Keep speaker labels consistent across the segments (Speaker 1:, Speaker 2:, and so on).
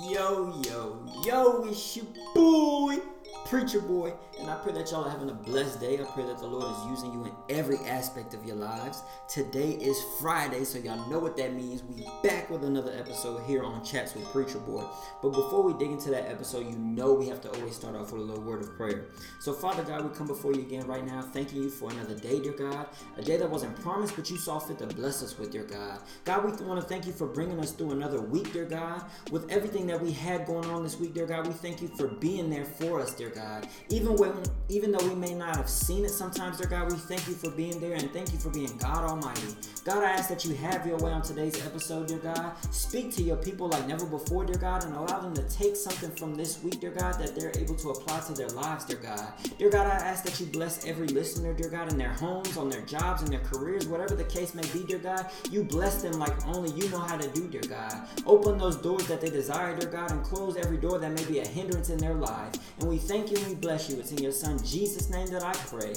Speaker 1: Yo, yo, yo, it's your boy, Preacher Boy, and I pray that y'all are having a blessed day. I pray that the Lord is using you in every aspect of your lives. Today is Friday, so y'all know what that means. We back with another episode here on Chats with Preacher Boy. But before we dig into that episode, you know we have to always start off with a little word of prayer. So, Father God, we come before you again right now, thanking you for another day, dear God, a day that wasn't promised, but you saw fit to bless us with, dear God. God, we want to thank you for bringing us through another week, dear God. With everything that we had going on this week, dear God, we thank you for being there for us, dear God. Even when, even though we may not have seen it sometimes, dear God, we thank you for being there and thank you for being God Almighty. God, I ask that you have your way on today's episode, dear God. Speak to your people like never before, dear God, and allow them to take something from this week, dear God, that they're able to apply to their lives, dear God. Dear God, I ask that you bless every listener, dear God, in their homes, on their jobs, in their careers, whatever the case may be, dear God. You bless them like only you know how to do, dear God. Open those doors that they desire, dear God, and close every door that may be a hindrance in their life. And we thank you and we bless you. It's in your Son Jesus' name that I pray.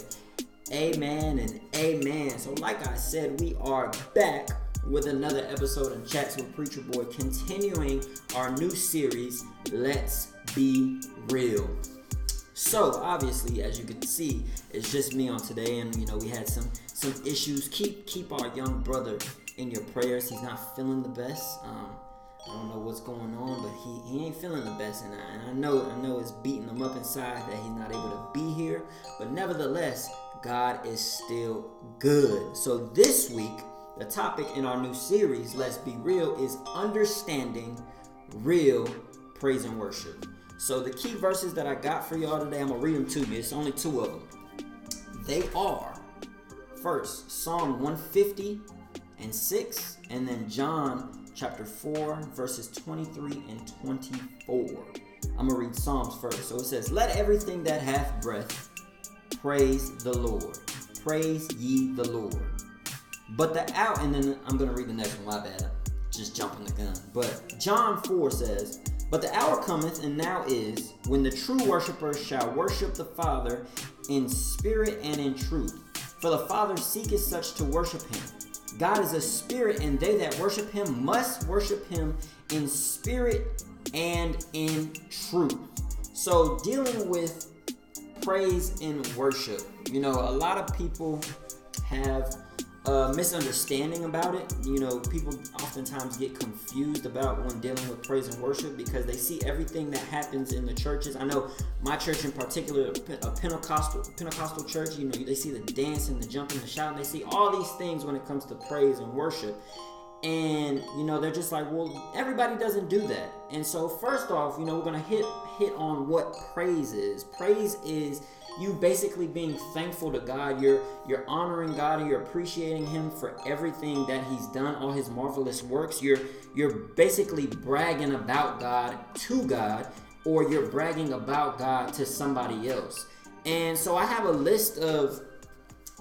Speaker 1: Amen and amen. So, like I said, we are back with another episode of Chats with Preacher Boy, continuing our new series, Let's Be Real. So, obviously, as you can see, it's just me on today, and you know, we had some some issues. Keep keep our young brother in your prayers. He's not feeling the best. Um, I don't know what's going on, but he, he ain't feeling the best, and I, and I know I know it's beating him up inside that he's not able to be here. But nevertheless, God is still good. So this week, the topic in our new series, Let's Be Real, is understanding real praise and worship. So the key verses that I got for y'all today, I'm gonna read them to you. It's only two of them. They are first Psalm 150 and 6, and then John chapter 4, verses 23 and 24. I'm gonna read Psalms first. So it says, Let everything that hath breath praise the Lord. Praise ye the Lord. But the out, and then I'm gonna read the next one, my bad. Just jumping the gun. But John 4 says, But the hour cometh, and now is, when the true worshippers shall worship the Father in spirit and in truth. For the Father seeketh such to worship him. God is a spirit, and they that worship him must worship him in spirit and in truth. So, dealing with praise and worship, you know, a lot of people have a misunderstanding about it. You know, people oftentimes get confused about when dealing with praise and worship because they see everything that happens in the churches. I know my church in particular, a Pentecostal Pentecostal church. You know, they see the dancing, the jumping, the shouting. They see all these things when it comes to praise and worship. And you know, they're just like, well, everybody doesn't do that. And so, first off, you know, we're gonna hit hit on what praise is. Praise is you basically being thankful to God. You're you're honoring God and you're appreciating him for everything that he's done, all his marvelous works. You're you're basically bragging about God to God or you're bragging about God to somebody else. And so I have a list of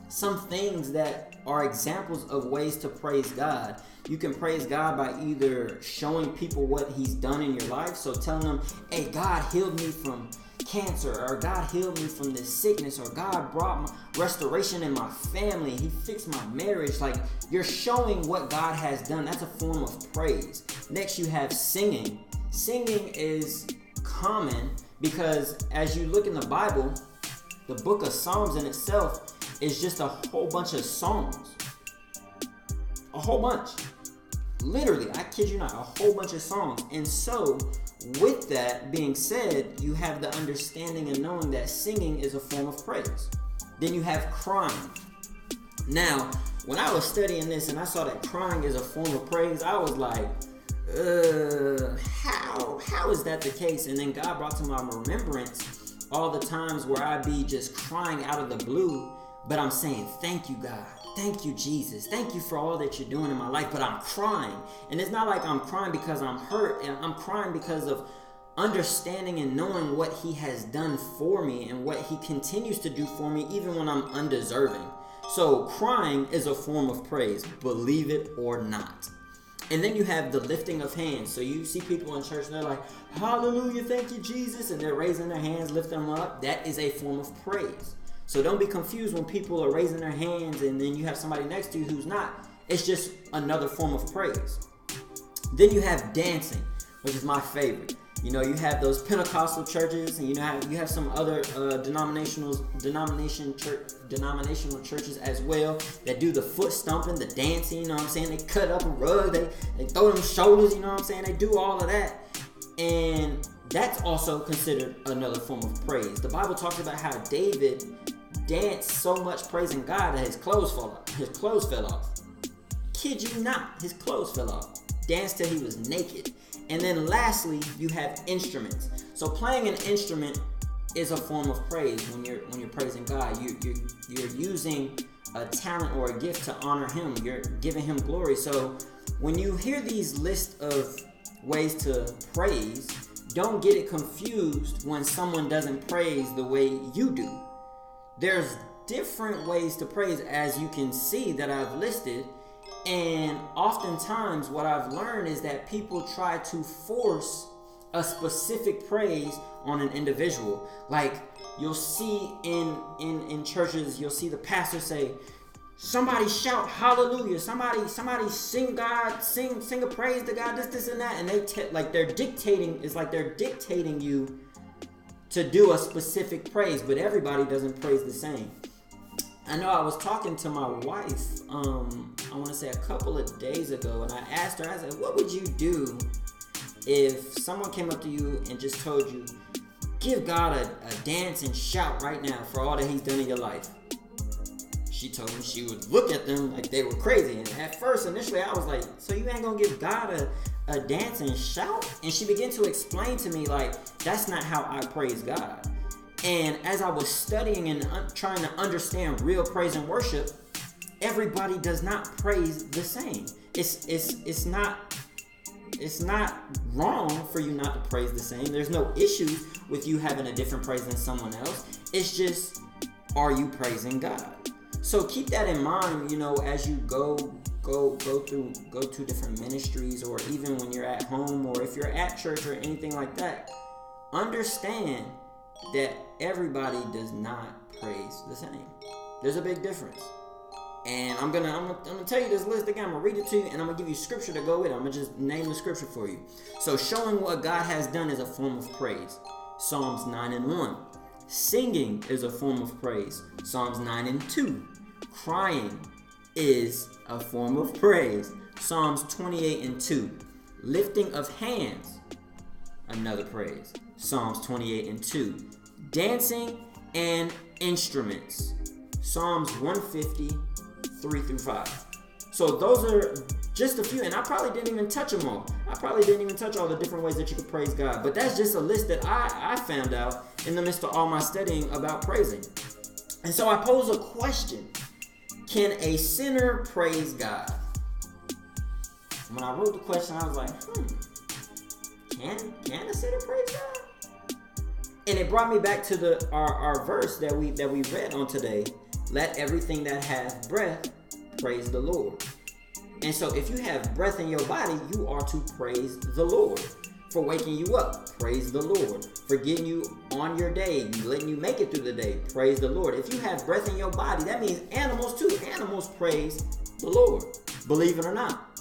Speaker 1: some things that are examples of ways to praise God. You can praise God by either showing people what He's done in your life, so telling them, hey, God healed me from cancer, or God healed me from this sickness, or God brought my restoration in my family, He fixed my marriage. Like you're showing what God has done. That's a form of praise. Next, you have singing. Singing is common because as you look in the Bible, the book of Psalms in itself is just a whole bunch of songs. A whole bunch. Literally, I kid you not, a whole bunch of songs. And so, with that being said, you have the understanding and knowing that singing is a form of praise. Then you have crying. Now, when I was studying this and I saw that crying is a form of praise, I was like, uh, how how is that the case? And then God brought to my remembrance all the times where I'd be just crying out of the blue, but I'm saying, Thank you, God. Thank you, Jesus. Thank you for all that you're doing in my life. But I'm crying. And it's not like I'm crying because I'm hurt. And I'm crying because of understanding and knowing what He has done for me and what He continues to do for me, even when I'm undeserving. So, crying is a form of praise, believe it or not. And then you have the lifting of hands. So you see people in church and they're like, Hallelujah, thank you, Jesus. And they're raising their hands, lifting them up. That is a form of praise. So don't be confused when people are raising their hands and then you have somebody next to you who's not. It's just another form of praise. Then you have dancing. which is my favorite. You know, you have those Pentecostal churches, and you know you have some other uh, denominational denomination church denominational churches as well that do the foot stomping, the dancing. You know what I'm saying? They cut up a rug, they they throw them shoulders. You know what I'm saying? They do all of that, and that's also considered another form of praise. The Bible talks about how David danced so much praising God that his clothes fell off. His clothes fell off. Kid you not, his clothes fell off. Danced till he was naked. And then lastly, you have instruments. So playing an instrument is a form of praise when you're when you're praising God. You you you're using a talent or a gift to honor him. You're giving him glory. So when you hear these list of ways to praise, don't get it confused when someone doesn't praise the way you do. There's different ways to praise as you can see that I've listed and oftentimes, what I've learned is that people try to force a specific praise on an individual. Like you'll see in in in churches, you'll see the pastor say, "Somebody shout hallelujah! Somebody somebody sing God, sing sing a praise to God, this this and that," and they t- like they're dictating. It's like they're dictating you to do a specific praise, but everybody doesn't praise the same. I know I was talking to my wife, um, I want to say a couple of days ago, and I asked her, I said, What would you do if someone came up to you and just told you, Give God a, a dance and shout right now for all that He's done in your life? She told me she would look at them like they were crazy. And at first, initially, I was like, So you ain't gonna give God a, a dance and shout? And she began to explain to me, like, That's not how I praise God. And as I was studying and un- trying to understand real praise and worship, everybody does not praise the same. It's it's it's not it's not wrong for you not to praise the same. There's no issue with you having a different praise than someone else. It's just are you praising God? So keep that in mind, you know, as you go go go through go to different ministries or even when you're at home or if you're at church or anything like that. Understand that everybody does not praise the same. There's a big difference. And I'm gonna, I'm gonna I'm gonna tell you this list again. I'm gonna read it to you, and I'm gonna give you scripture to go with it. I'm gonna just name the scripture for you. So showing what God has done is a form of praise. Psalms 9 and 1. Singing is a form of praise. Psalms 9 and 2. Crying is a form of praise. Psalms 28 and 2. Lifting of hands, another praise. Psalms 28 and 2. Dancing and instruments. Psalms 150, 3 through 5. So those are just a few, and I probably didn't even touch them all. I probably didn't even touch all the different ways that you could praise God. But that's just a list that I, I found out in the midst of all my studying about praising. And so I pose a question Can a sinner praise God? When I wrote the question, I was like, hmm, can, can a sinner praise God? And it brought me back to the our, our verse that we that we read on today. Let everything that hath breath praise the Lord. And so if you have breath in your body, you are to praise the Lord. For waking you up, praise the Lord. For getting you on your day, letting you make it through the day, praise the Lord. If you have breath in your body, that means animals too. Animals praise the Lord. Believe it or not.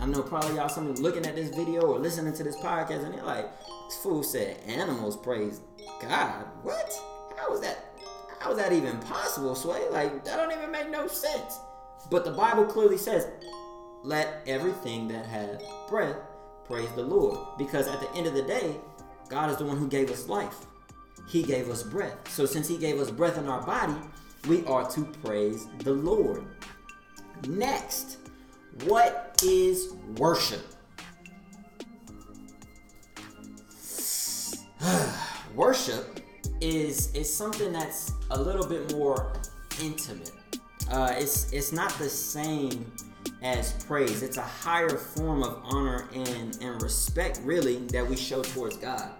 Speaker 1: I know probably y'all some looking at this video or listening to this podcast and they're like, this fool said animals praise God. What? How is that? How is that even possible, Sway? Like that don't even make no sense. But the Bible clearly says, let everything that has breath praise the Lord. Because at the end of the day, God is the one who gave us life. He gave us breath. So since He gave us breath in our body, we are to praise the Lord. Next, what is worship? worship is is something that's a little bit more intimate. Uh, it's it's not the same as praise. It's a higher form of honor and, and respect, really, that we show towards God.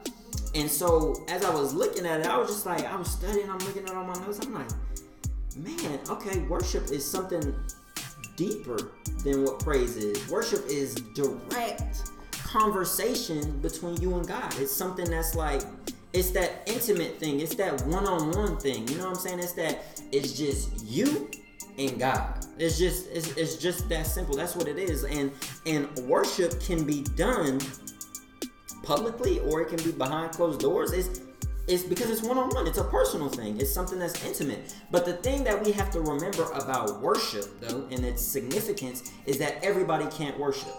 Speaker 1: And so, as I was looking at it, I was just like, I was studying, I'm looking at all my notes. I'm like, man, okay, worship is something deeper than what praise is. Worship is direct conversation between you and God. It's something that's like, it's that intimate thing. It's that one-on-one thing. You know what I'm saying? It's that it's just you and God. It's just it's, it's just that simple. That's what it is. And and worship can be done publicly or it can be behind closed doors. It's it's because it's one on one. It's a personal thing. It's something that's intimate. But the thing that we have to remember about worship, though, and its significance, is that everybody can't worship.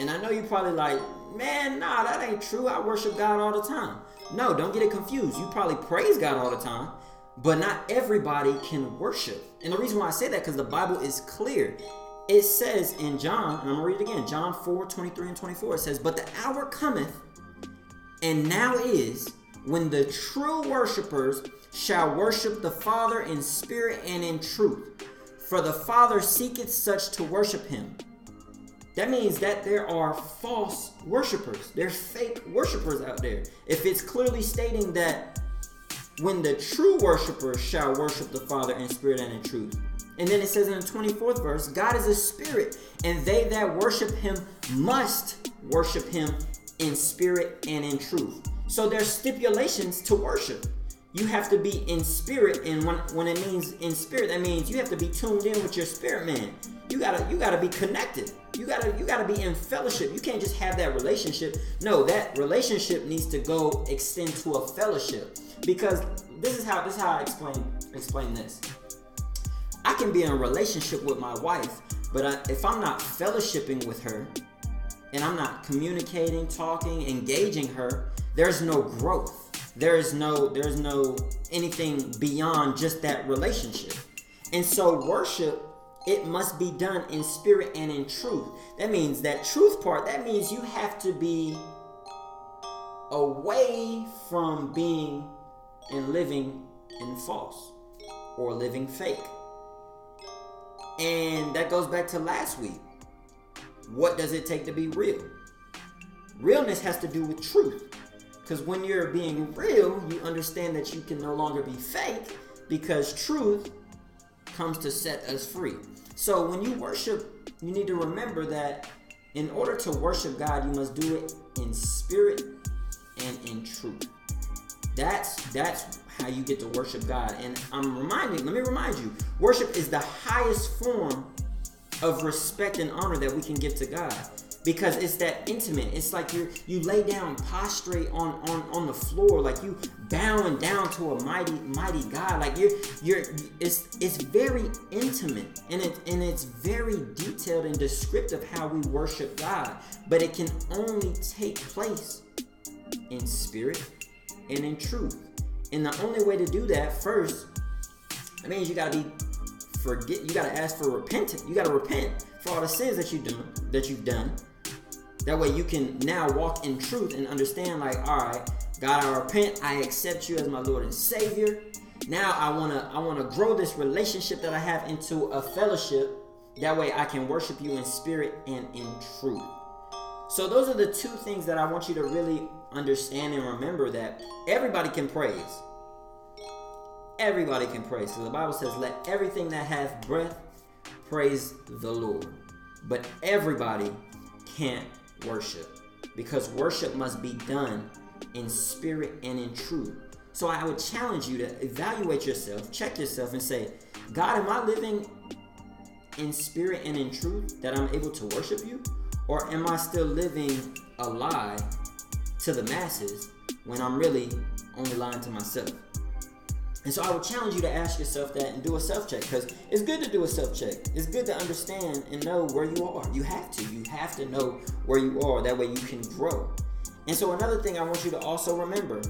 Speaker 1: And I know you're probably like, man, nah, that ain't true. I worship God all the time. No, don't get it confused. You probably praise God all the time, but not everybody can worship. And the reason why I say that, because the Bible is clear. It says in John, and I'm gonna read it again, John 4, 23 and 24, it says, But the hour cometh, and now is, when the true worshipers shall worship the Father in spirit and in truth. For the Father seeketh such to worship him. That means that there are false worshipers. There's fake worshipers out there. If it's clearly stating that when the true worshipers shall worship the Father in spirit and in truth. And then it says in the 24th verse, God is a spirit, and they that worship him must worship him in spirit and in truth. So there's stipulations to worship. You have to be in spirit, and when, when it means in spirit, that means you have to be tuned in with your spirit man. You gotta you gotta be connected. You gotta you gotta be in fellowship. You can't just have that relationship. No, that relationship needs to go extend to a fellowship. Because this is how this is how I explain explain this. I can be in a relationship with my wife, but I, if I'm not fellowshipping with her, and I'm not communicating, talking, engaging her, there's no growth. There's no there's no anything beyond just that relationship. And so worship it must be done in spirit and in truth. That means that truth part, that means you have to be away from being and living in false or living fake. And that goes back to last week. What does it take to be real? Realness has to do with truth. Because when you're being real, you understand that you can no longer be fake because truth comes to set us free. So when you worship, you need to remember that in order to worship God, you must do it in spirit and in truth. That's that's how you get to worship God. And I'm reminding, let me remind you, worship is the highest form of respect and honor that we can give to God because it's that intimate. It's like you you lay down prostrate on on on the floor, like you bowing down to a mighty mighty God. Like you're you're it's it's very intimate and it and it's very detailed and descriptive how we worship God. But it can only take place in spirit and in truth. And the only way to do that first, that means you gotta be forget. You gotta ask for repentance. You gotta repent for all the sins that you do that you've done that way you can now walk in truth and understand, like, all right, God, I repent. I accept you as my Lord and Savior. Now I wanna I wanna grow this relationship that I have into a fellowship. That way I can worship you in spirit and in truth. So those are the two things that I want you to really understand and remember that everybody can praise. Everybody can praise. So the Bible says, let everything that hath breath praise the Lord. But everybody can't worship because worship must be done in spirit and in truth. So I would challenge you to evaluate yourself, check yourself, and say, God, am I living in spirit and in truth that I'm able to worship you? Or am I still living a lie to the masses when I'm really only lying to myself? And so I would challenge you to ask yourself that and do a self check because it's good to do a self check. It's good to understand and know where you are. You have to. You have to know where you are. That way you can grow. And so another thing I want you to also remember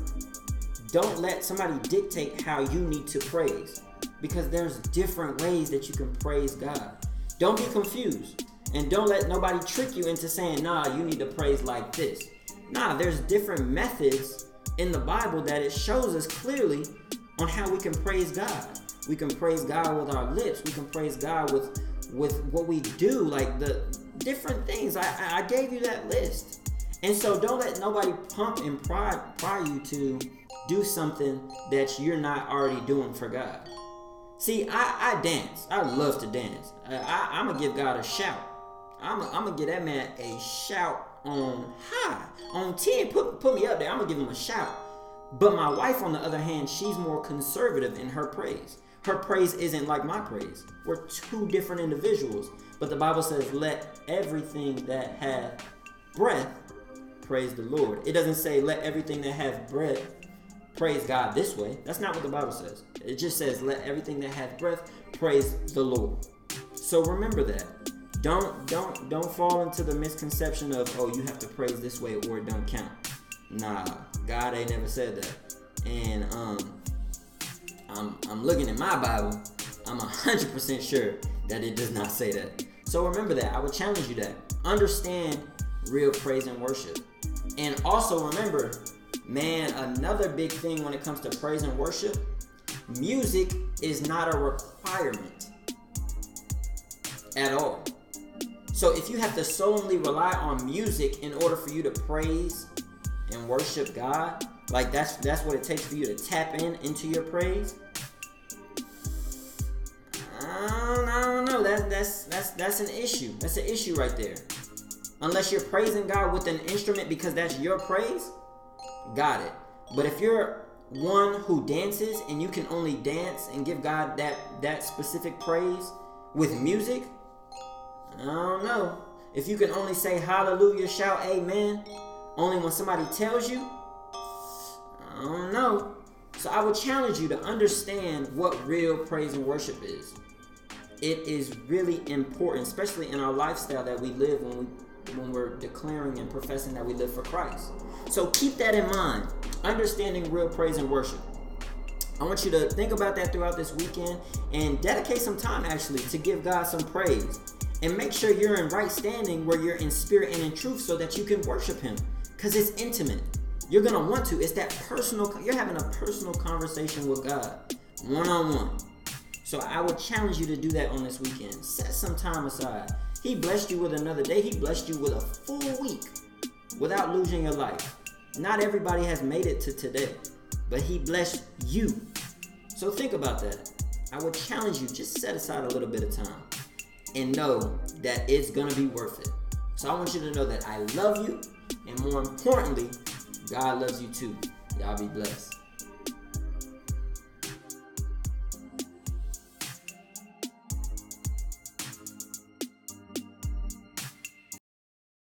Speaker 1: don't let somebody dictate how you need to praise because there's different ways that you can praise God. Don't be confused and don't let nobody trick you into saying, nah, you need to praise like this. Nah, there's different methods in the Bible that it shows us clearly on how we can praise God. We can praise God with our lips. We can praise God with with what we do, like the different things. I, I gave you that list. And so don't let nobody pump and pry, pry you to do something that you're not already doing for God. See, I, I dance. I love to dance. I, I, am going to give God a shout. I'm going to give that man a shout on high. On 10, put, put me up there. I'm going to give him a shout. But my wife, on the other hand, she's more conservative in her praise. Her praise isn't like my praise. We're two different individuals. But the Bible says, let everything that hath breath praise the Lord. It doesn't say let everything that have breath praise God this way. That's not what the Bible says. It just says let everything that hath breath praise the Lord. So remember that. Don't don't don't fall into the misconception of oh you have to praise this way or it don't count. Nah, God ain't never said that. And um I'm I'm looking at my Bible. I'm hundred percent sure that it does not say that. So remember that. I would challenge you that. Understand real praise and worship. And also remember, man, another big thing when it comes to praise and worship, music is not a requirement at all. So if you have to solely rely on music in order for you to praise and worship God, like that's that's what it takes for you to tap in into your praise. I don't, I don't know. That, that's that's that's an issue. That's an issue right there. Unless you're praising God with an instrument because that's your praise, got it. But if you're one who dances and you can only dance and give God that that specific praise with music, I don't know. If you can only say hallelujah, shout amen, only when somebody tells you, I don't know. So I would challenge you to understand what real praise and worship is. It is really important, especially in our lifestyle that we live when we when we're declaring and professing that we live for Christ. So keep that in mind. Understanding real praise and worship. I want you to think about that throughout this weekend and dedicate some time actually to give God some praise. And make sure you're in right standing where you're in spirit and in truth so that you can worship Him. Because it's intimate. You're to want to. It's that personal, you're having a personal conversation with God one on one. So I would challenge you to do that on this weekend. Set some time aside. He blessed you with another day. He blessed you with a full week without losing your life. Not everybody has made it to today, but He blessed you. So think about that. I would challenge you just set aside a little bit of time and know that it's to be worth it. So I want you to know that I love you, and more importantly, God loves you too. Y'all be blessed.